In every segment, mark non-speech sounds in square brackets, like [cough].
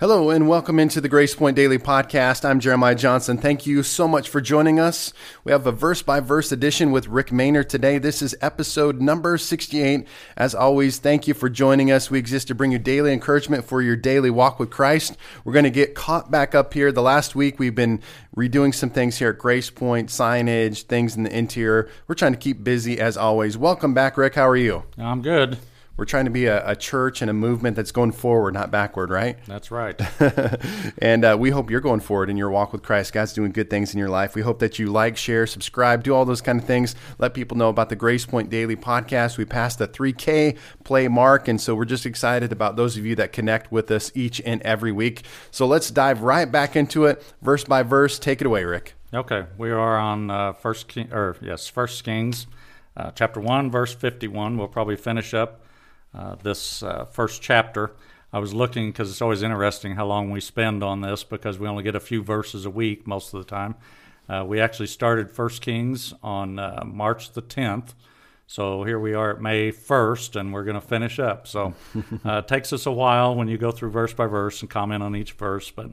Hello and welcome into the Grace Point Daily Podcast. I'm Jeremiah Johnson. Thank you so much for joining us. We have a verse by verse edition with Rick Maynard today. This is episode number 68. As always, thank you for joining us. We exist to bring you daily encouragement for your daily walk with Christ. We're going to get caught back up here. The last week we've been redoing some things here at Grace Point, signage, things in the interior. We're trying to keep busy as always. Welcome back, Rick. How are you? I'm good. We're trying to be a, a, church and a movement that's going forward, not backward, right? That's right. [laughs] and uh, we hope you're going forward in your walk with Christ. God's doing good things in your life. We hope that you like, share, subscribe, do all those kind of things. Let people know about the Grace Point Daily podcast. We passed the 3K play mark, and so we're just excited about those of you that connect with us each and every week. So let's dive right back into it, verse by verse. Take it away, Rick. Okay, we are on uh, First King, or yes, First Kings, uh, chapter one, verse fifty-one. We'll probably finish up uh, this uh, first chapter. I was looking because it's always interesting how long we spend on this because we only get a few verses a week most of the time. Uh, we actually started First Kings on uh, March the 10th. So here we are at May 1st, and we're going to finish up. So [laughs] uh, it takes us a while when you go through verse by verse and comment on each verse, but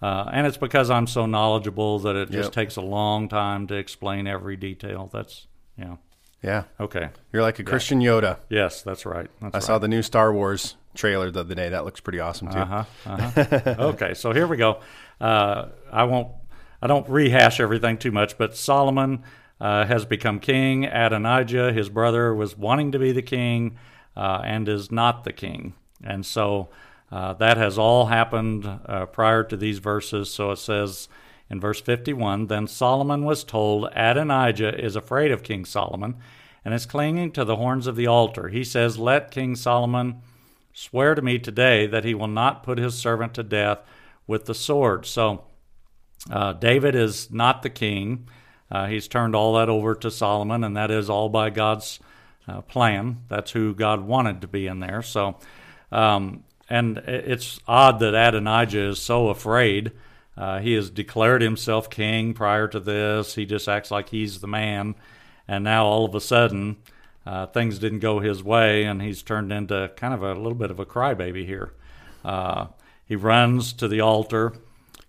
uh, and it's because I'm so knowledgeable that it just takes a long time to explain every detail. That's yeah. Yeah. Okay. You're like a yeah. Christian Yoda. Yes, that's right. That's I right. saw the new Star Wars trailer the other day. That looks pretty awesome too. Uh-huh. uh-huh. [laughs] okay, so here we go. Uh, I won't. I don't rehash everything too much, but Solomon uh, has become king. Adonijah, his brother, was wanting to be the king uh, and is not the king, and so uh, that has all happened uh, prior to these verses. So it says in verse 51, then Solomon was told Adonijah is afraid of King Solomon and is clinging to the horns of the altar. He says, Let King Solomon swear to me today that he will not put his servant to death with the sword. So uh, David is not the king. Uh, he's turned all that over to Solomon, and that is all by God's uh, plan. That's who God wanted to be in there. So, um, and it's odd that Adonijah is so afraid uh, he has declared himself king prior to this. He just acts like he's the man. And now all of a sudden, uh, things didn't go his way, and he's turned into kind of a little bit of a crybaby here. Uh, he runs to the altar.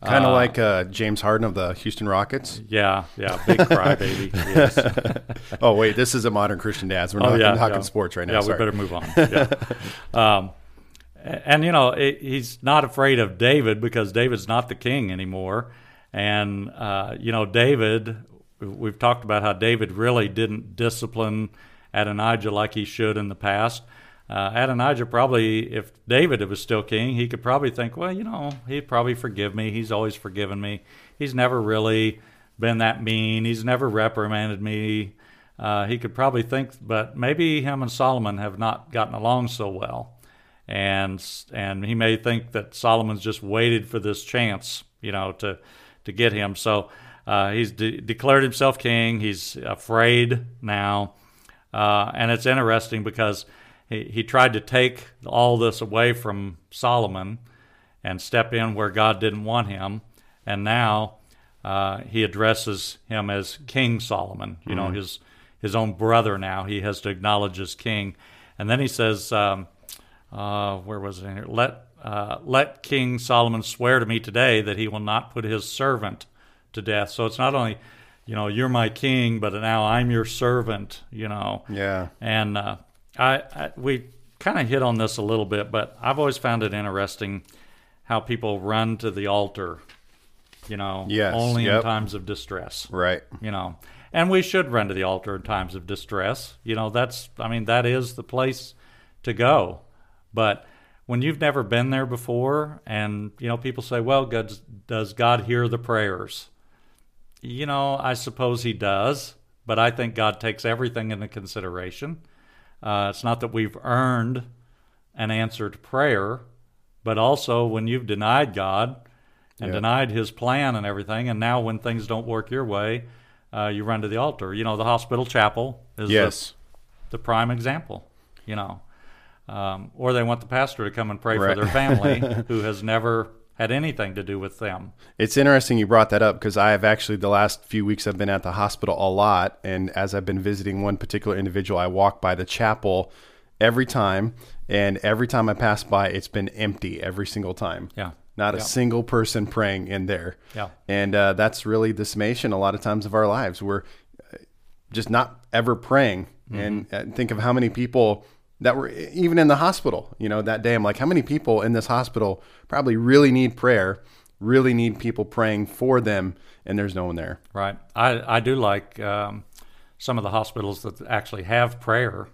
Kind of uh, like uh, James Harden of the Houston Rockets. Yeah, yeah, big crybaby. [laughs] yes. oh wait, this is a modern Christian dads. We're oh, not yeah, talking yeah. sports right now. Yeah, Sorry. we better move on. Yeah. [laughs] um, and you know it, he's not afraid of David because David's not the king anymore, and uh, you know David. We've talked about how David really didn't discipline Adonijah like he should in the past. Uh, Adonijah probably, if David was still king, he could probably think, well, you know, he'd probably forgive me. He's always forgiven me. He's never really been that mean. He's never reprimanded me. Uh, he could probably think, but maybe him and Solomon have not gotten along so well and and he may think that Solomon's just waited for this chance, you know, to to get him. So uh, he's de- declared himself king. He's afraid now, uh, and it's interesting because he he tried to take all this away from Solomon and step in where God didn't want him, and now uh, he addresses him as King Solomon. You mm-hmm. know, his his own brother. Now he has to acknowledge as king, and then he says. Um, uh, where was it? Here? Let uh, let King Solomon swear to me today that he will not put his servant to death. So it's not only, you know, you're my king, but now I'm your servant. You know. Yeah. And uh, I, I we kind of hit on this a little bit, but I've always found it interesting how people run to the altar. You know, yes, only yep. in times of distress. Right. You know, and we should run to the altar in times of distress. You know, that's I mean that is the place to go but when you've never been there before, and you know, people say, "Well, God, does God hear the prayers?" You know, I suppose He does, but I think God takes everything into consideration. Uh, it's not that we've earned an answered prayer, but also when you've denied God and denied His plan and everything, and now when things don't work your way, uh, you run to the altar. You know, the hospital chapel is yes. the, the prime example. You know, um, or they want the pastor to come and pray right. for their family [laughs] who has never had anything to do with them. It's interesting you brought that up because I have actually the last few weeks I've been at the hospital a lot, and as I've been visiting one particular individual, I walk by the chapel every time, and every time I pass by, it's been empty every single time. Yeah. Not a single person praying in there. Yeah. And uh, that's really the summation a lot of times of our lives. We're uh, just not ever praying. And uh, think of how many people that were even in the hospital, you know, that day. I'm like, how many people in this hospital probably really need prayer, really need people praying for them, and there's no one there. Right. I, I do like um, some of the hospitals that actually have prayer,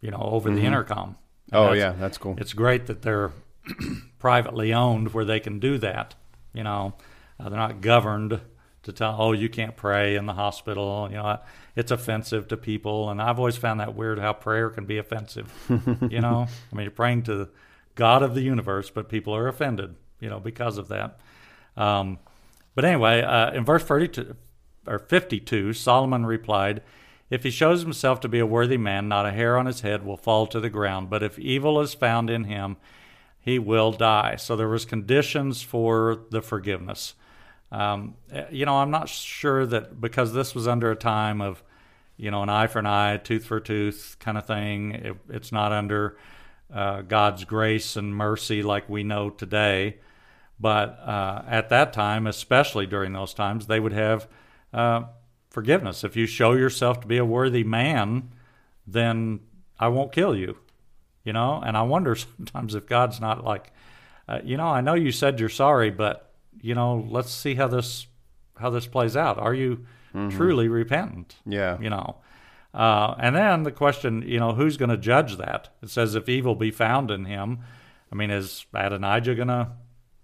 you know, over the intercom. Oh, That's- yeah, that's cool. It's great that they're [clears throat] privately owned where they can do that. You know, uh, they're not governed to tell, oh, you can't pray in the hospital. You know, it's offensive to people. And I've always found that weird how prayer can be offensive. [laughs] you know, I mean, you're praying to God of the universe, but people are offended, you know, because of that. Um, but anyway, uh, in verse 32, or 52, Solomon replied, If he shows himself to be a worthy man, not a hair on his head will fall to the ground. But if evil is found in him, he will die. So there was conditions for the forgiveness. Um, eh, you know, I'm not sure that because this was under a time of, you know, an eye for an eye, tooth for tooth kind of thing. It, it's not under uh, God's grace and mercy like we know today. But uh, at that time, especially during those times, they would have uh, forgiveness. If you show yourself to be a worthy man, then I won't kill you. You know, and I wonder [laughs] sometimes if God's not like, uh, you know, I know you said you're sorry, but you know, let's see how this how this plays out. Are you truly repentant? Yeah. You know, uh, and then the question, you know, who's going to judge that? It says if evil be found in him. I mean, is Adonijah gonna,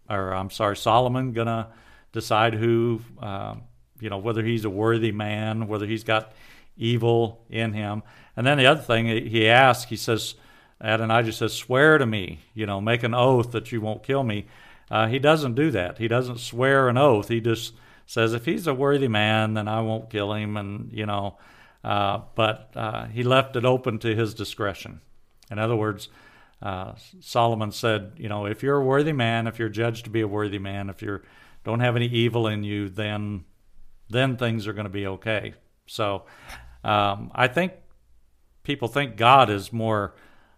or I'm sorry, Solomon gonna decide who, uh, you know, whether he's a worthy man, whether he's got evil in him? And then the other thing he asks, he says, Adonijah says, "Swear to me, you know, make an oath that you won't kill me." Uh, he doesn't do that. He doesn't swear an oath. He just says, "If he's a worthy man, then I won't kill him." And you know, uh, but uh, he left it open to his discretion. In other words, uh, Solomon said, "You know, if you're a worthy man, if you're judged to be a worthy man, if you don't have any evil in you, then then things are going to be okay." So, um, I think people think God is more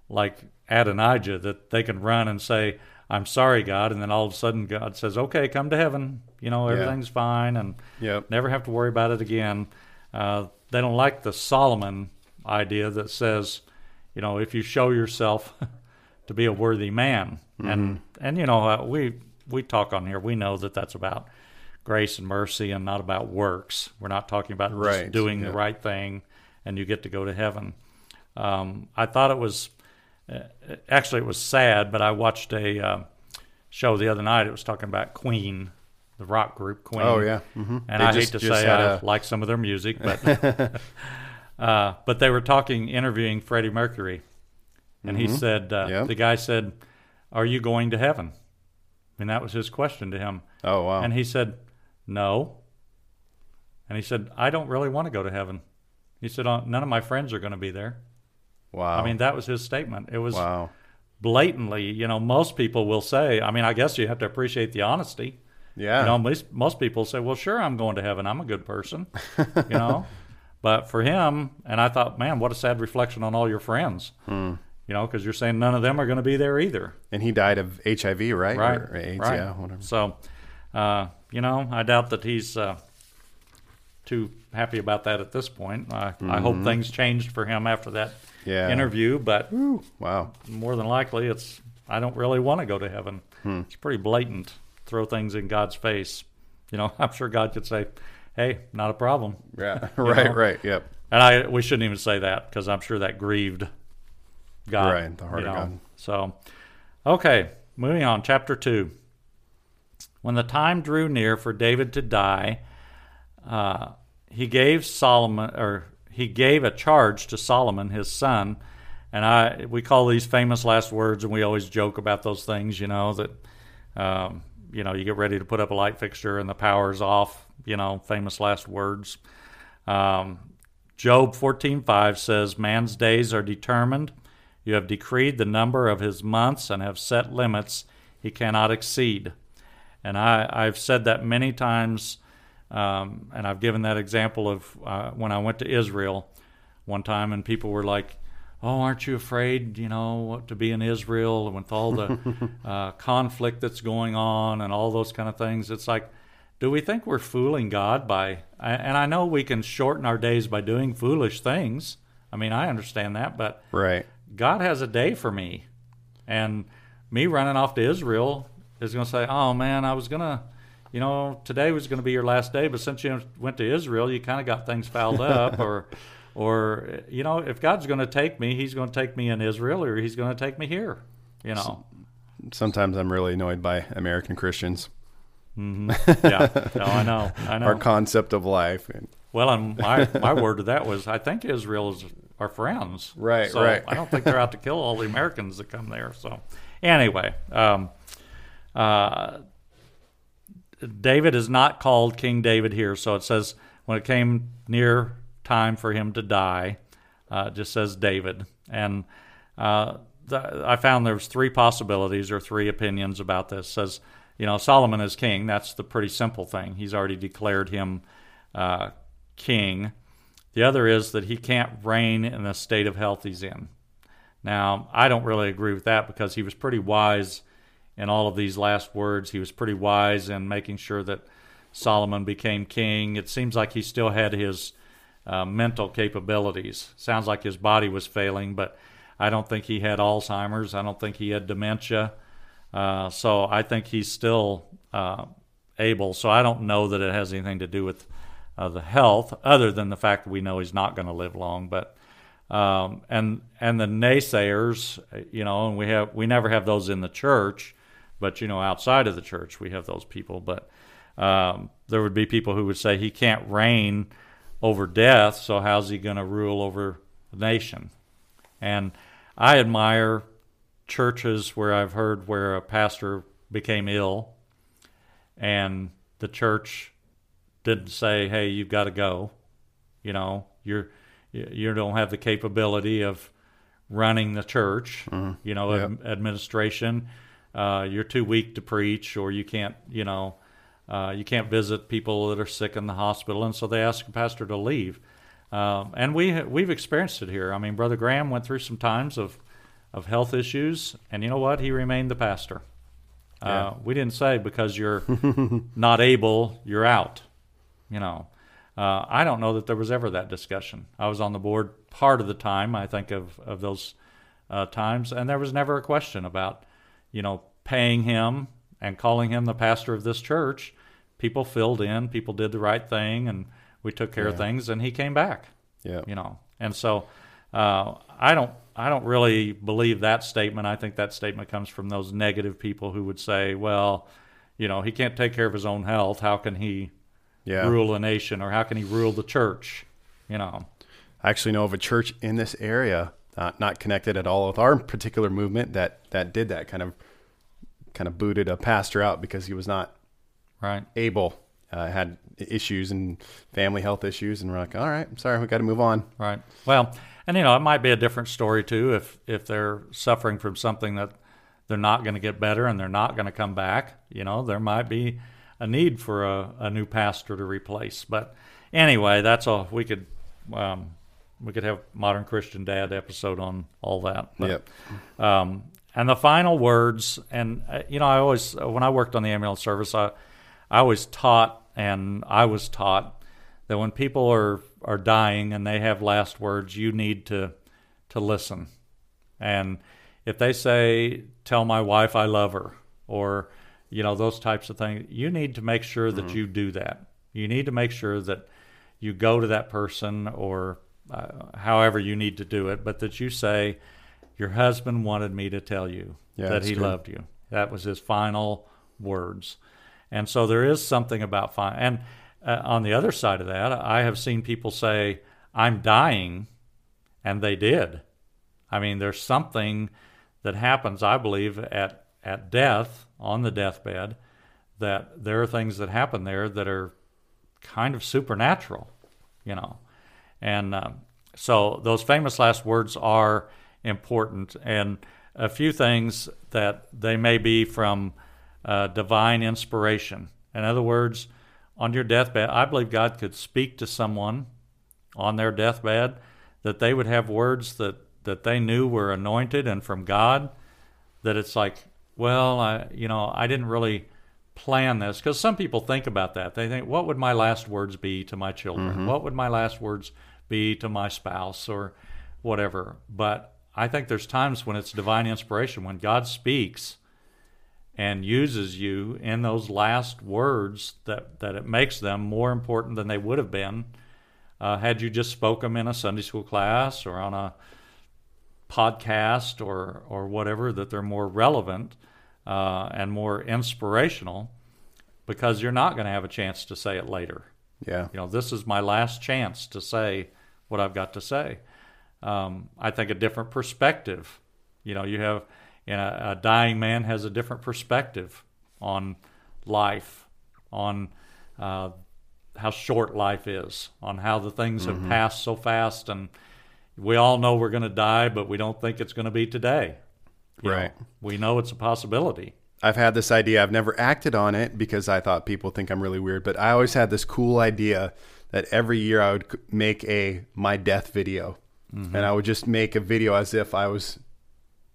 like Adonijah that they can run and say, "I'm sorry, God," and then all of a sudden God says, "Okay, come to heaven. You know, everything's fine, and Yep. never have to worry about it again." Uh, they don't like the Solomon idea that says, you know, if you show yourself [laughs] to be a worthy man, and and you know, uh, we we talk on here, we know that that's about grace and mercy and not about works. We're not talking about Right, just doing yeah. the right thing and you get to go to heaven. Um, I thought it was uh, actually it was sad, but I watched a uh, show the other night. It was talking about Queen, the rock group Queen. Oh yeah. hmm And They I just- hate to say I a- like some of their music, but [laughs] [laughs] uh, but they were talking, interviewing Freddie Mercury, and he said uh, Mm-hmm. Yep. the guy said, "Are you going to heaven?" And that was his question to him, Oh wow. and he said, "No." And he said, "I don't really want to go to heaven." He said, "Uh, "None of my friends are going to be there." wow. I mean, that was his statement. It was wow. blatantly, you know, most people will say. I mean, I guess you have to appreciate the honesty. Yeah. You know, most, most people say, well, sure, I'm going to heaven. I'm a good person, you know. [laughs] But for him, and I thought, man, what a sad reflection on all your friends, Hmm. you know, because you're saying none of them are going to be there either. and he died of HIV, right? Right. Or AIDS, right. yeah, whatever. So, uh, you know, I doubt that he's uh, too happy about that at this point. I, I hope things changed for him after that Mm-hmm. Yeah. interview, but Wow. more than likely, it's I don't really want to go to heaven. Hmm. It's pretty blatant. Throw things in God's face. You know, [laughs] I'm sure God could say, "Hey, not a problem." Yeah. [laughs] [laughs] right. know? Right. Yep. And I we shouldn't even say that because I'm sure that grieved God. Right, the heart you of. God. So, okay, moving on. Chapter two. When the time drew near for David to die, uh, he gave Solomon, or he gave a charge to Solomon, his son. And I, we call these famous last words, and we always joke about those things. You know that, um, you know, you get ready to put up a light fixture and the power's off. You know, famous last words. Um, Job 14:5 says, "Man's days are determined. You have decreed the number of his months and have set limits he cannot exceed." And I, I've said that many times, um, and I've given that example of uh, when I went to Israel one time, and people were like, oh, aren't you afraid, you know, to be in Israel with all the [laughs] uh, conflict that's going on and all those kind of things? It's like, do we think we're fooling God by, and I know we can shorten our days by doing foolish things. I mean, I understand that, but right. God has a day for me. And me running off to Israel is going to say, oh man, I was going to, you know, today was going to be your last day, but since you went to Israel, you kind of got things fouled up [laughs] or, or you know, if God's going to take me, He's going to take me in Israel, or He's going to take me here. You know. Sometimes I'm really annoyed by American Christians. Mm-hmm. Yeah, no, I know, I [laughs] know. Our concept of life. Well, and my my word to that was, I think Israel is our friends. Right, so right. I don't think they're out to kill all the Americans that come there. So, anyway, um, uh, David is not called King David here. So it says when it came near time for him to die. Uh, just says David, and uh, I found there's three possibilities or three opinions about this. It says you know Solomon is king. That's the pretty simple thing. He's already declared him uh, king. The other is that he can't reign in the state of health he's in. Now I don't really agree with that because he was pretty wise in all of these last words. He was pretty wise in making sure that Solomon became king. It seems like he still had his uh, mental capabilities. Sounds like his body was failing, but I don't think he had Alzheimer's. I don't think he had dementia. Uh, so I think he's still uh, able. So I don't know that it has anything to do with uh, the health, other than the fact that we know he's not going to live long. But um, and and the naysayers, you know, and we have we never have those in the church, but you know, outside of the church we have those people. But um, there would be people who would say he can't reign over death, so how's he going to rule over the nation? And I admire churches where I've heard where a pastor became ill and the church didn't say, "Hey, you've got to go." You know, you're you don't have the capability of running the church. Mm-hmm. You know, Yep. ad- administration. Uh, you're too weak to preach, or you can't. You know, uh, you can't visit people that are sick in the hospital, and so they ask a pastor to leave. Um, and we we've experienced it here. I mean, Brother Graham went through some times of of health issues, and you know what? He remained the pastor. Uh, Yeah. we didn't say because you're [laughs] not able, you're out. You know, uh, I don't know that there was ever that discussion. I was on the board part of the time. I think of of those uh, times, and there was never a question about, you know, paying him and calling him the pastor of this church. People filled in. People did the right thing, and we took care of things. And he came back. Yeah. You know, and so uh, I don't. I don't really believe that statement. I think that statement comes from those negative people who would say, "Well, you know, he can't take care of his own health. How can he Yeah. rule a nation, or how can he rule the church?" You know, I actually know of a church in this area, uh, not connected at all with our particular movement, that that did that kind of kind of booted a pastor out because he was not right? able, uh, had issues and family health issues, and we're like, all right, I'm sorry, we got to move on. Right. Well, and you know, it might be a different story too if if they're suffering from something that they're not going to get better and they're not going to come back. You know, there might be a need for a, a new pastor to replace. But anyway, that's all we could. Um, we could have modern Christian dad episode on all that. But, Yep. um, and the final words, and uh, you know, I always when I worked on the ambulance service, I I was taught, and I was taught that when people are are dying and they have last words, you need to to listen. And if they say, "Tell my wife I love her," or you know those types of things, you need to make sure that you do that. You need to make sure that you go to that person or uh, however you need to do it, but that you say, "Your husband wanted me to tell you Yeah, that he good. loved you." That was his final words. And so there is something about fine. And uh, on the other side of that, I have seen people say, "I'm dying," and they did. I mean, there's something that happens, I believe, at at death on the deathbed, that there are things that happen there that are kind of supernatural, you know. And um, so those famous last words are important, and a few things that they may be from uh, divine inspiration. In other words, on your deathbed, I believe God could speak to someone on their deathbed that they would have words that that they knew were anointed and from God, that it's like, well, I, you know, I didn't really plan this because some people think about that. They think, what would my last words be to my children? Mm-hmm. What would my last words be to my spouse or whatever? But I think there's times when it's divine inspiration when God speaks and uses you in those last words that, that it makes them more important than they would have been uh, had you just spoke them in a Sunday school class or on a podcast or or whatever that they're more relevant uh, and more inspirational because you're not going to have a chance to say it later. Yeah. You know, this is my last chance to say what I've got to say. Um, I think a different perspective. You know, you have you know, a dying man has a different perspective on life, on uh, how short life is, on how the things have passed so fast, and we all know we're going to die, but we don't think it's going to be today. You know, Right. we know it's a possibility. I've had this idea. I've never acted on it because I thought people think I'm really weird, but I always had this cool idea that every year I would make a my death video. And I would just make a video as if I was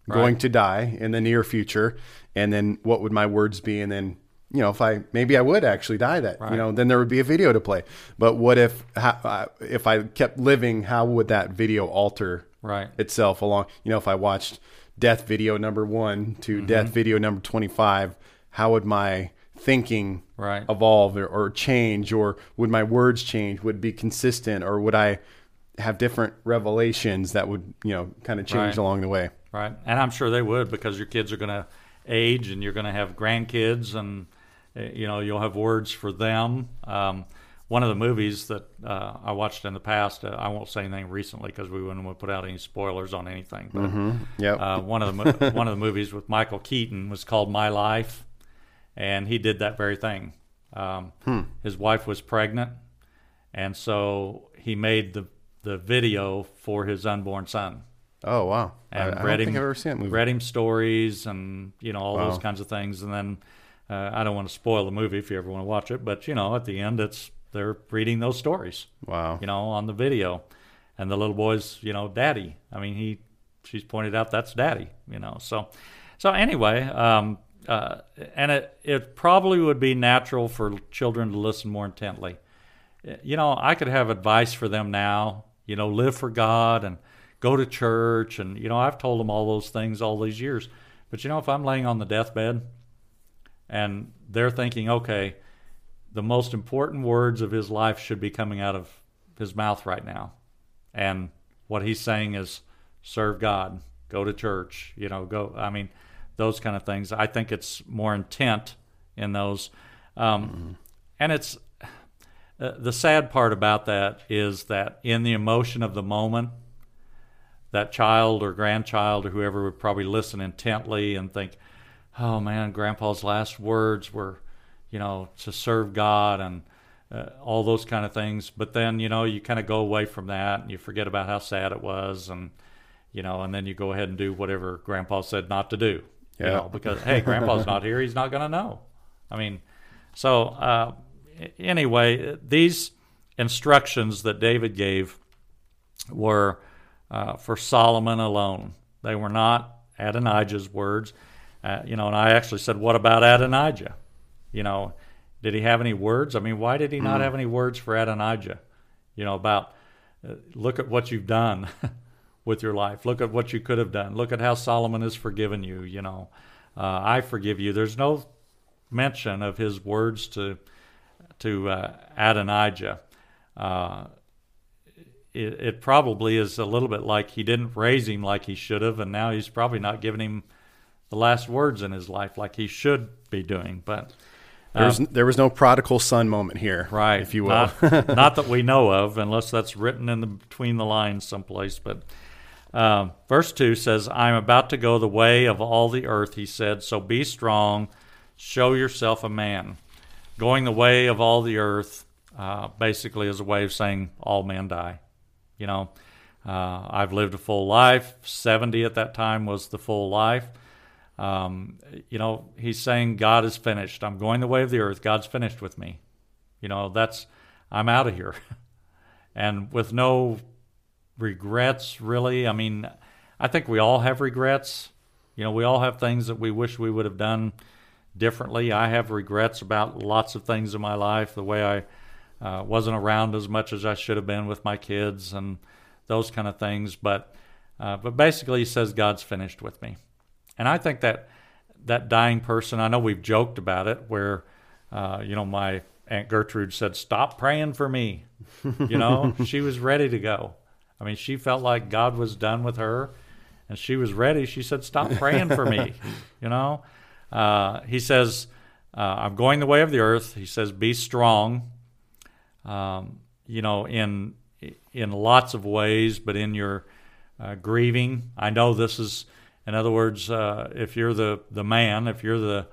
going to die in the near future and then what would my words be and then you know if I maybe I would actually die that you know then there would be a video to play. But what if how, uh, if I kept living how would that video alter Right. itself along you know if i watched death video number one to Mm-hmm. death video number 25 how would my thinking Right. evolve or, or change or would my words change would it be consistent or would i have different revelations that would you know kind of change Right. along the way Right. And I'm sure they would because your kids are going to age and you're going to have grandkids and, uh, you know, you'll have words for them. Um, one of the movies that uh, I watched in the past, uh, I won't say anything recently because we wouldn't want to put out any spoilers on anything. But yep uh, one of the [laughs] one of the movies with Michael Keaton was called My Life, and he did that very thing. Um, His wife was pregnant, and so he made the the video for his unborn son oh wow. I, and I don't read him i've ever seen that movie. read him stories and you know all Wow. those kinds of things. And then uh, I don't want to spoil the movie if you ever want to watch it but you know at the end it's they're reading those stories wow. you know on the video. And the little boy's you know daddy. I mean he she's pointed out that's daddy you know so so anyway um, uh, and it it probably would be natural for children to listen more intently. You know, I could have advice for them now, you know, live for God and go to church. And, you know, I've told them all those things all these years. But, you know, if I'm laying on the deathbed and they're thinking, okay, the most important words of his life should be coming out of his mouth right now. And what he's saying is serve God, go to church, you know, go, I mean, those kind of things. I think it's more intent in those. Um, And it's, uh, the sad part about that is that in the emotion of the moment, that child or grandchild or whoever would probably listen intently and think, "Oh man, Grandpa's last words were, you know, to serve God and uh, all those kind of things." But then, you know, you kind of go away from that and you forget about how sad it was, and you know, and then you go ahead and do whatever Grandpa said not to do. You Yeah. know, because hey, Grandpa's not here; he's not going to know. I mean, so uh, anyway, these instructions that David gave were uh, for Solomon alone. They were not Adonijah's words. Uh, you know, and I actually said, "What about Adonijah? You know, did he have any words? I mean, why did he not have any words for Adonijah? You know, about uh, look at what you've done [laughs] with your life. Look at what you could have done. Look at how Solomon has forgiven you. You know, uh, I forgive you. There's no mention of his words to to uh, Adonijah. Uh, it, it probably is a little bit like he didn't raise him like he should have, and now he's probably not giving him the last words in his life like he should be doing. But there was, there was no prodigal son moment here right, if you will not, [laughs] not that we know of, unless that's written in the between the lines someplace. But um, verse two says, "I'm about to go the way of all the earth," he said. So be strong, show yourself a man. Going the way of all the earth, uh, basically, is a way of saying all men die. You know, uh, I've lived a full life. Seventy at that time was the full life. Um, you know, he's saying God is finished. I'm going the way of the earth. God's finished with me. You know, that's I'm out of here, [laughs] and with no regrets really. I mean, I think we all have regrets. You know, we all have things that we wish we would have done differently. I have regrets about lots of things in my life, the way I uh, wasn't around as much as I should have been with my kids and those kind of things. But uh, but basically, he says God's finished with me, and I think that that dying person. I know we've joked about it, where uh, you know my Aunt Gertrude said, "Stop praying for me." You know, [laughs] she was ready to go. I mean, she felt like God was done with her, and she was ready. She said, "Stop praying for me." [laughs] You know, uh, he says, uh, "I'm going the way of the earth." He says, "Be strong." Um, you know, in in lots of ways, but in your uh, grieving. I know this is, in other words, uh, if you're the the man, if you're the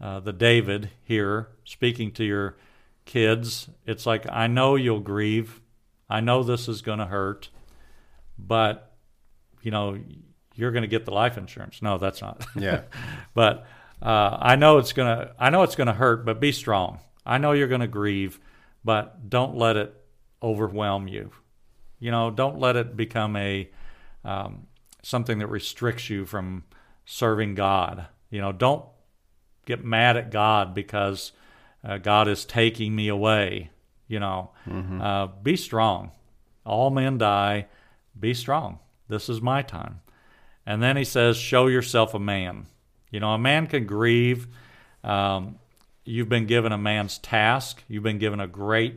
uh, the David here speaking to your kids, it's like I know you'll grieve. I know this is going to hurt, but you know you're going to get the life insurance. No, that's not. Yeah. [laughs] but uh, I know it's gonna. I know it's going to hurt, but be strong. I know you're going to grieve, but don't let it overwhelm you. You know, don't let it become a um, something that restricts you from serving God. You know, don't get mad at God because uh, God is taking me away. You know, mm-hmm. uh, be strong. All men die. Be strong. This is my time. And then he says, show yourself a man. You know, a man can grieve. Um, you've been given a man's task. You've been given a great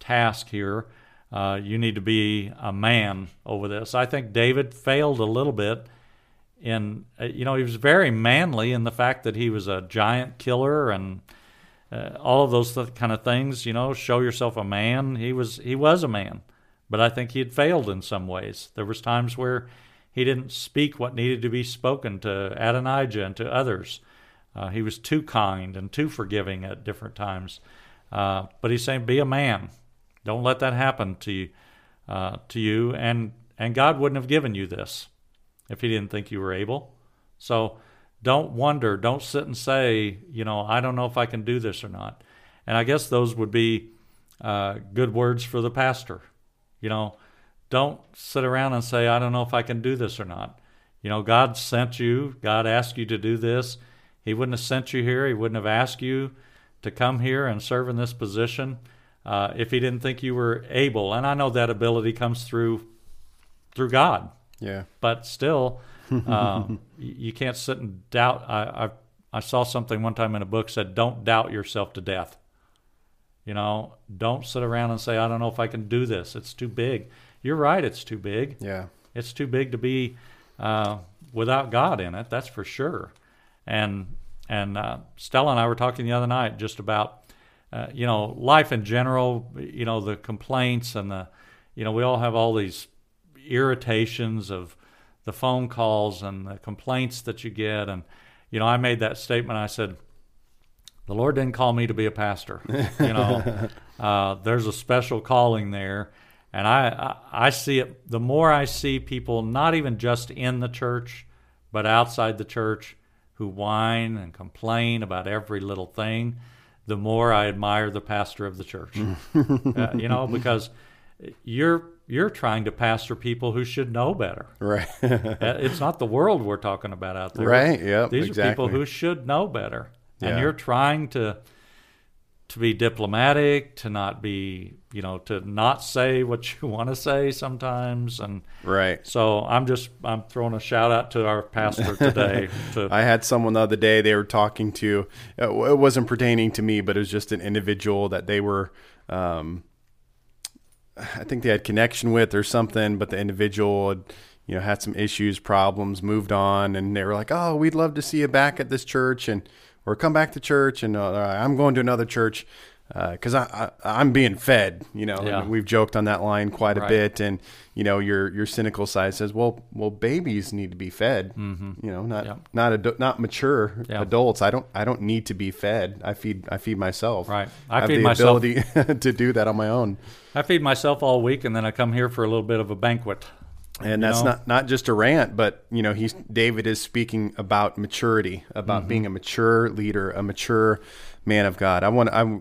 task here. Uh, you need to be a man over this. I think David failed a little bit in, uh, you know, he was very manly in the fact that he was a giant killer and uh, all of those th- kind of things. You know, show yourself a man. He was he was a man, but I think he had failed in some ways. There was times where he didn't speak what needed to be spoken to Adonijah and to others. Uh, he was too kind and too forgiving at different times. Uh, but he's saying, be a man. Don't let that happen to you. Uh, to you, and and God wouldn't have given you this if He didn't think you were able. So don't wonder. Don't sit and say, you know, I don't know if I can do this or not. And I guess those would be uh, good words for the pastor. You know, don't sit around and say, I don't know if I can do this or not. You know, God sent you. God asked you to do this. He wouldn't have sent you here. He wouldn't have asked you to come here and serve in this position uh, if he didn't think you were able. And I know that ability comes through through God. Yeah. But still, [laughs] um, you can't sit and doubt. I, I I saw something one time in a book said, "Don't doubt yourself to death." You know, don't sit around and say, "I don't know if I can do this. It's too big." You're right. It's too big. Yeah. It's too big to be uh, without God in it. That's for sure. And and uh, Stella and I were talking the other night just about uh, you know life in general. You know the complaints and the you know we all have all these irritations of the phone calls and the complaints that you get. And you know I made that statement. I said the Lord didn't call me to be a pastor. [laughs] You know uh, there's a special calling there. And I, I, I see it. The more I see people, not even just in the church, but outside the church, who whine and complain about every little thing, the more I admire the pastor of the church. [laughs] uh, you know, because you're you're trying to pastor people who should know better. Right. Uh, it's not the world we're talking about out there. Right. Yeah. These exactly. are people who should know better, and Yeah. you're trying to to be diplomatic, to not be, you know, to not say what you [laughs] want to say sometimes, and Right. so I'm just I'm throwing a shout out to our pastor today. [laughs] to, I had someone the other day they were talking to. It wasn't pertaining to me, but it was just an individual that they were. Um, I think they had connection with or something, but the individual had, you know, had some issues, problems, moved on, and they were like, "Oh, we'd love to see you back at this church, and or come back to church, and uh, I'm going to another church." Because I, I I'm being fed, you know. Yeah. and We've joked on that line quite a Right. bit, and you know your your cynical side says, well, well, babies need to be fed, mm-hmm. you know, not Yeah. not adu- not mature Yeah. adults. I don't I don't need to be fed. I feed I feed myself. Right. I have feed the myself. ability [laughs] to do that on my own. I feed myself all week, and then I come here for a little bit of a banquet. And You that's know? not not just a rant, but you know, he's David is speaking about maturity, about Mm-hmm. being a mature leader, a mature man of God. I want I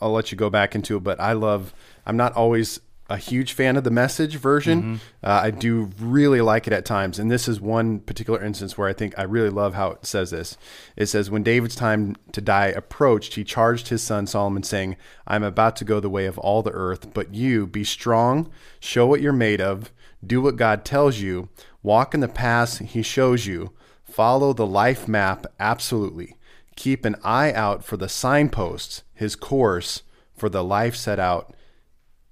I'll let you go back into it, but I love I'm not always a huge fan of the message version. Uh, I do really like it at times. And this is one particular instance where I think I really love how it says this. It says, When David's time to die approached, he charged his son Solomon, saying, I'm about to go the way of all the earth, but you be strong, show what you're made of, do what God tells you, walk in the paths he shows you, follow the life map absolutely. Keep an eye out for the signposts, his course, for the life set out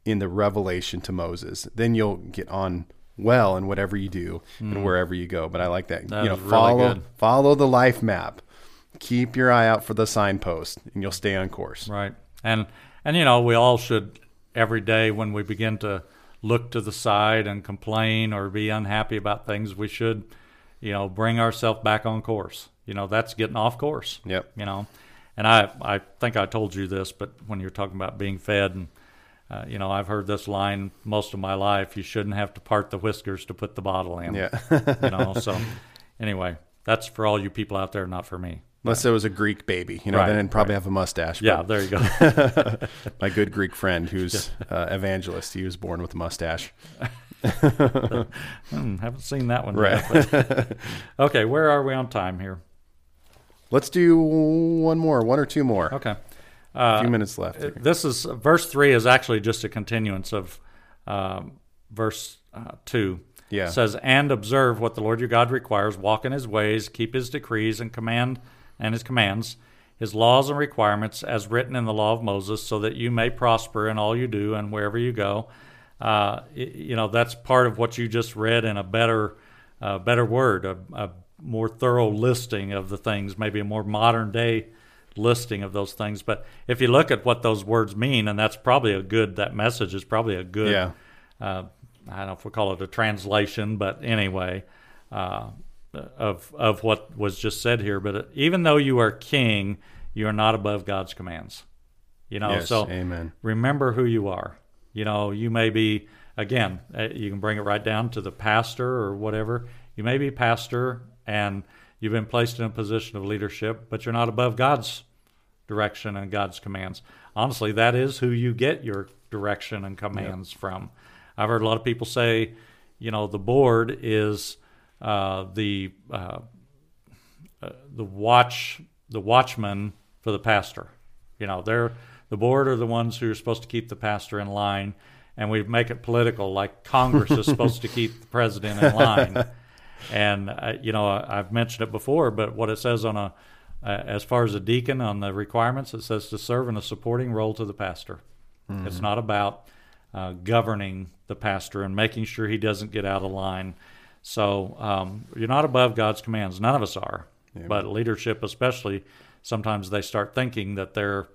in the revelation to Moses. Then you'll get on well in whatever you do and wherever you go. But I like that. Hmm. That you know, really follow good. follow the life map. Keep your eye out for the signpost and you'll stay on course. Right. And and you know, we all should every day when we begin to look to the side and complain or be unhappy about things, we should, you know, bring ourselves back on course. You know, that's getting off course. Yep. You know. And I I think I told you this, but when you're talking about being fed and uh, you know, I've heard this line most of my life. You shouldn't have to part the whiskers to put the bottle in. Yeah. you know. [laughs] So, anyway, that's for all you people out there, not for me. Unless it was a Greek baby, you know, Right, then it'd probably have a mustache. Yeah, there you go. [laughs] my good Greek friend who's uh, evangelist, he was born with a mustache. Hmm, haven't seen that one Right. yet. [laughs] okay, where are we on time here? Let's do one more, one or two more. Okay. A Uh, few minutes left. this is verse three is actually just a continuance of um, verse uh, two. Yeah. It says, "And observe what the Lord your God requires: walk in His ways, keep His decrees and command and His commands, His laws and requirements, as written in the law of Moses, so that you may prosper in all you do and wherever you go." Uh, you know, that's part of what you just read in a better, uh, better word, a, a more thorough listing of the things, maybe a more modern day listing of those things. But if you look at what those words mean, and that's probably a good, that message is probably a good, Yeah. uh, I don't know if we call it a translation, but anyway, uh, of of what was just said here. But even though you are king, you are not above God's commands. You know, Yes, so amen. remember who you are. You know, you may be again. uh, You can bring it right down to the pastor or whatever. You may be pastor and you've been placed in a position of leadership, but you're not above God's direction and God's commands. Honestly, that is who you get your direction and commands from. I've heard a lot of people say, you know, the board is uh, the uh, uh, the watch the watchman for the pastor. You know, they're the board are the ones who are supposed to keep the pastor in line, and we make it political, like Congress is supposed to keep the president in line. [laughs] And uh, you know, I- I've mentioned it before, but what it says on a uh, as far as a deacon on the requirements, it says to serve in a supporting role to the pastor. It's not about uh, governing the pastor and making sure he doesn't get out of line. So um, you're not above God's commands. None of us are. But leadership, especially, sometimes they start thinking that they're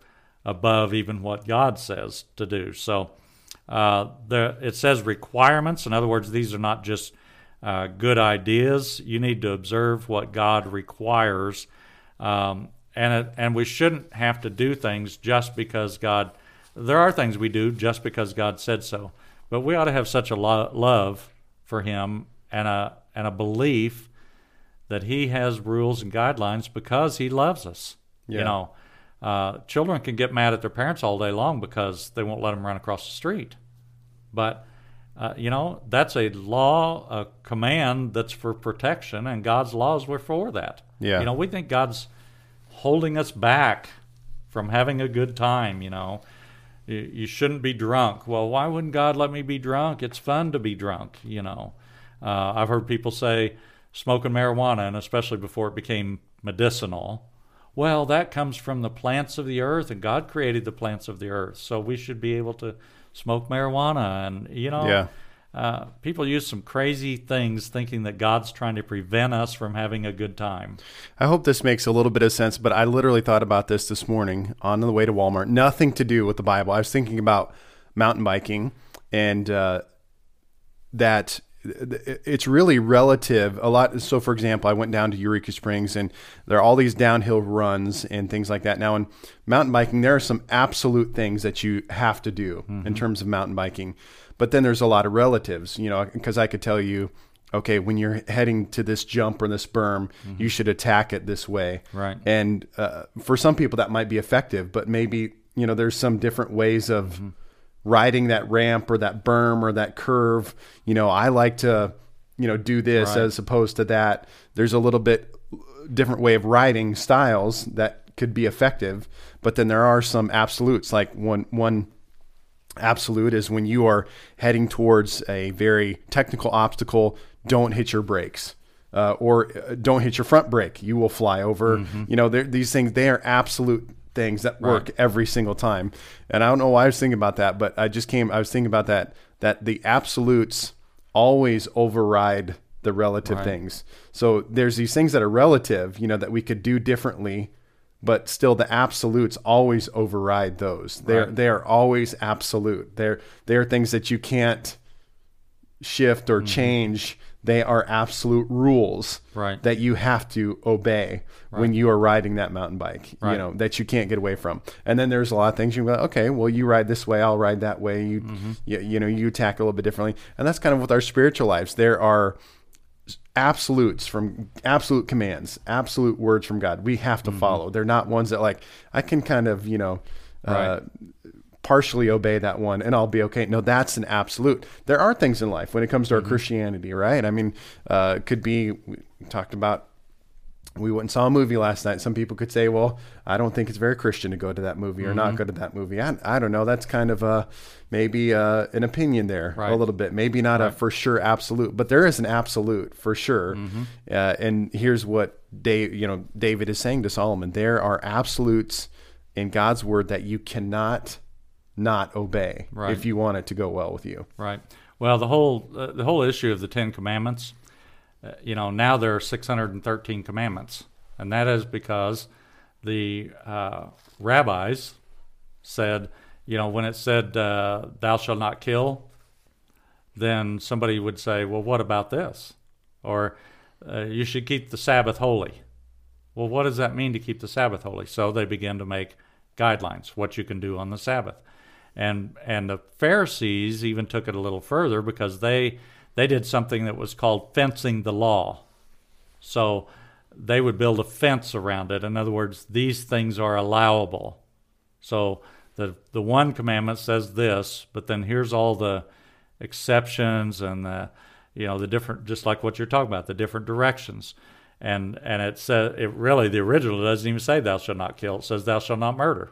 above even what God says to do. So uh, there, it says requirements. In other words, these are not just uh, good ideas. You need to observe what God requires, um, and it, and we shouldn't have to do things just because God. There are things we do just because God said so, but we ought to have such a lo- love for Him and a and a belief that He has rules and guidelines because He loves us. Yeah. You know, uh, children can get mad at their parents all day long because they won't let them run across the street. But uh, you know that's a law, a command that's for protection, and God's laws were for that. Yeah. You know, we think God's holding us back from having a good time. You know, you, you shouldn't be drunk. Well, why wouldn't God let me be drunk? It's fun to be drunk. You know, uh, I've heard people say smoking marijuana, and especially before it became medicinal. Well, that comes from the plants of the earth, and God created the plants of the earth, so we should be able to smoke marijuana. And you know, Yeah. uh, people use some crazy things thinking that God's trying to prevent us from having a good time. I hope this makes a little bit of sense, but I literally thought about this this morning on the way to Walmart. Nothing to do with the Bible. I was thinking about mountain biking and uh, that it's really relative. A lot so for example i went down to eureka springs and there are all these downhill runs and things like that. Now in mountain biking there are some absolute things that you have to do in mm-hmm. terms of mountain biking but then there's a lot of relatives you know because i could tell you okay when you're heading to this jump or this berm you mm-hmm. should attack it this way. Right. and uh, for some people that might be effective but maybe you know there's some different ways of mm-hmm. Riding that ramp or that berm or that curve. You know, I like to, you know, do this Right. as opposed to that. There's a little bit different way of riding styles that could be effective, but then there are some absolutes. Like one one absolute is when you are heading towards a very technical obstacle, don't hit your brakes. Uh, or uh, don't hit your front brake. You will fly over. You know, these things, they are absolute things that work every single time. And I don't know why I was thinking about that, but I just came, I was thinking about that, that the absolutes always override the relative Right. things. So there's these things that are relative, you know, that we could do differently, but still the absolutes always override those. They're Right. they are always absolute. They're they're things that you can't shift Mm-hmm. or change. They are absolute rules Right. that you have to obey when you are riding that mountain bike. You know that you can't get away from. And then there's a lot of things you go, okay, well you ride this way, I'll ride that way. You Mm-hmm. you, you know you attack a little bit differently, and that's kind of with our spiritual lives. There are absolutes from absolute commands, absolute words from God. We have Mm-hmm. to follow. They're not ones that like I can kind of you know. Uh, partially obey that one and I'll be okay. No, that's an absolute. There are things in life when it comes to our Christianity, right? I mean, uh, could be, we talked about, we went and saw a movie last night. Some people could say, well, I don't think it's very Christian to go to that movie or not go to that movie. I, I don't know. That's kind of a, maybe uh, an opinion there Right. a little bit. Maybe not a for sure absolute, but there is an absolute for sure. Uh, and here's what Dave, you know, David is saying to Solomon: there are absolutes in God's word that you cannot not obey Right. if you want it to go well with you. Right. Well, the whole uh, the whole issue of the Ten Commandments, uh, you know, now there are 613 commandments, and that is because the uh, rabbis said, you know, when it said uh, "Thou shalt not kill," then somebody would say, "Well, what about this?" Or uh, "You should keep the Sabbath holy." Well, what does that mean to keep the Sabbath holy? So they began to make guidelines what you can do on the Sabbath and and the Pharisees even took it a little further because they they did something that was called fencing the law. So they would build a fence around it. In other words, these things are allowable. So the the one commandment says this, but then here's all the exceptions and the you know the different just like what you're talking about the different directions. And and it says it really the original doesn't even say thou shalt not kill. It says thou shalt not murder.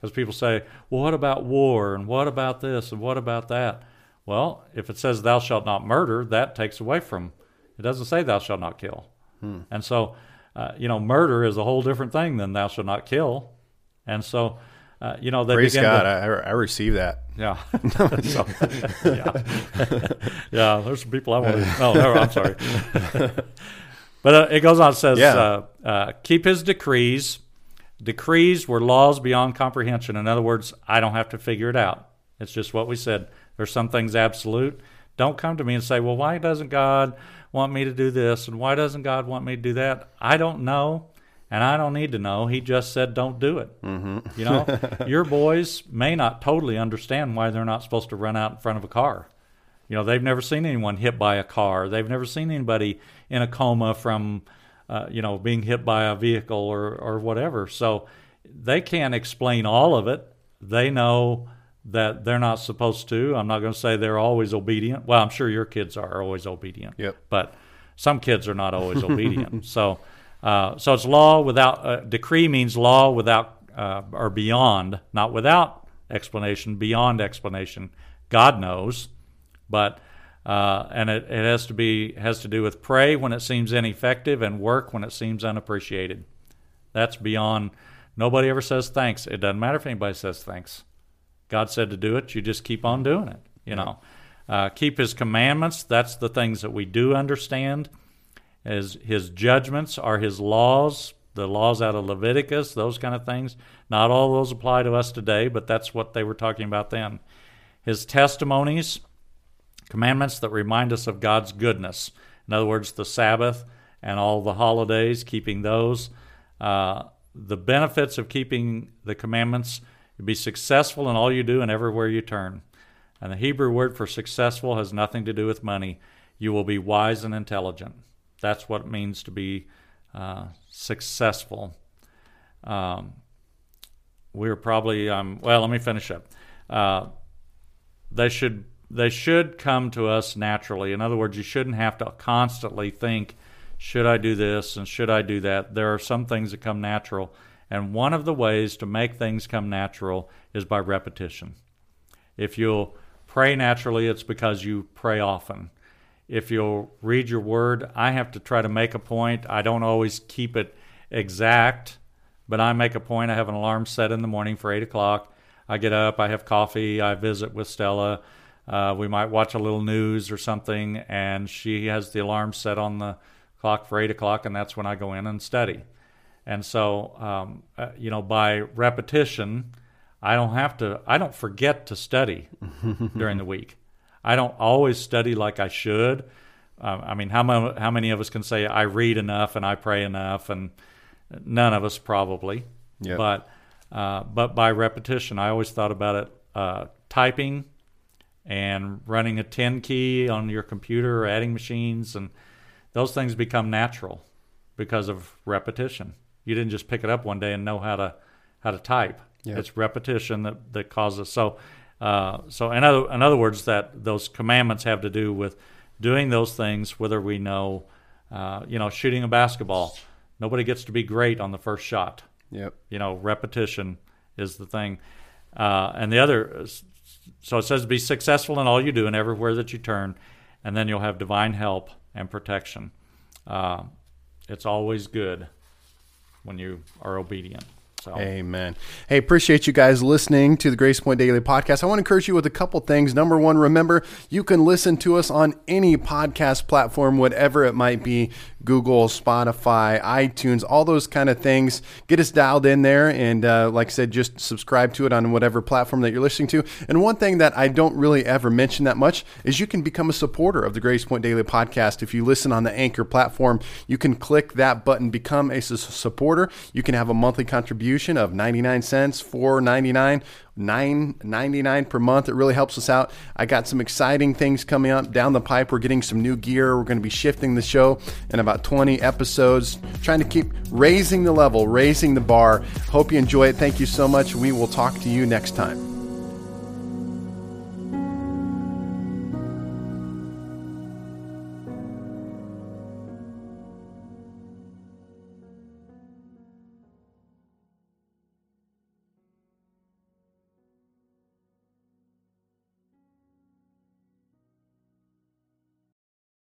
Because people say, well, what about war? And what about this? And what about that? Well, if it says thou shalt not murder, that takes away from it. doesn't say thou shalt not kill. And so, uh, you know, murder is a whole different thing than thou shalt not kill. And so, uh, you know, they Praise begin God, to. I, I receive that. Yeah. [laughs] [laughs] So, yeah. [laughs] yeah, there's some people I want to. Oh, no, I'm sorry. but uh, it goes on, it says, Yeah. uh, uh, keep his decrees. Decrees were laws beyond comprehension. In other words, I don't have to figure it out. It's just what we said. There's some things absolute. Don't come to me and say, well, why doesn't God want me to do this? And why doesn't God want me to do that? I don't know. And I don't need to know. He just said, don't do it. Mm-hmm. You know, [laughs] your boys may not totally understand why they're not supposed to run out in front of a car. You know, they've never seen anyone hit by a car. They've never seen anybody in a coma from, uh, you know, being hit by a vehicle or, or whatever. So they can't explain all of it. They know that they're not supposed to. I'm not going to say they're always obedient. Well, I'm sure your kids are always obedient. Yep. But some kids are not always [laughs] obedient. So, uh, so it's law without uh, decree means law without uh, or beyond, not without explanation, beyond explanation. God knows, but uh, and it, it has to be has to do with pray when it seems ineffective and work when it seems unappreciated. That's beyond. Nobody ever says thanks. It doesn't matter if anybody says thanks. God said to do it. You just keep on doing it. You know, uh, keep His commandments. That's the things that we do understand. As His judgments are His laws, the laws out of Leviticus, those kind of things. Not all those apply to us today, but that's what they were talking about then. His testimonies, commandments that remind us of God's goodness. In other words, the Sabbath and all the holidays, keeping those. Uh, the benefits of keeping the commandments you be successful in all you do and everywhere you turn. And the Hebrew word for successful has nothing to do with money. You will be wise and intelligent. That's what it means to be uh, successful. Um, we're probably, um, well, let me finish up. Uh, they should they should come to us naturally. In other words, you shouldn't have to constantly think, should I do this and should I do that? There are some things that come natural, and one of the ways to make things come natural is by repetition. If you'll pray naturally, it's because you pray often. If you'll read your word, I have to try to make a point. I don't always keep it exact, but I make a point. I have an alarm set in the morning for 8 o'clock. I get up, I have coffee, I visit with Stella. Uh, we might watch a little news or something, and she has the alarm set on the clock for eight o'clock, and that's when I go in and study. And so, um, uh, you know, by repetition, I don't have to. I don't forget to study [laughs] during the week. I don't always study like I should. Uh, I mean, how many, how many of us can say I read enough and I pray enough? And none of us probably. Yep. But uh, but by repetition, I always thought about it. Uh, typing and running a 10 key on your computer or adding machines and those things become natural because of repetition. You didn't just pick it up one day and know how to how to type. It's repetition that, that causes so uh, so in other, in other words that those commandments have to do with doing those things whether we know uh, you know shooting a basketball. Nobody gets to be great on the first shot. Yep. you know repetition is the thing. Uh, and the other so it says be successful in all you do and everywhere that you turn and then you'll have divine help and protection. Uh, it's always good when you are obedient so Amen. Hey, appreciate you guys listening to the Grace Point Daily Podcast. I want to encourage you with a couple things. Number one, remember you can listen to us on any podcast platform, whatever it might be Google, Spotify, iTunes, all those kind of things. Get us dialed in there. And uh, like I said, just subscribe to it on whatever platform that you're listening to. And one thing that I don't really ever mention that much is you can become a supporter of the Grace Point Daily Podcast. If you listen on the Anchor platform, you can click that button, become a supporter. You can have a monthly contribution of 99 cents, 4.99, 9.99 per month. It really helps us out. I got some exciting things coming up down the pipe. We're getting some new gear. We're going to be shifting the show in about 20 episodes, trying to keep raising the level, raising the bar. Hope you enjoy it. Thank you so much. We will talk to you next time.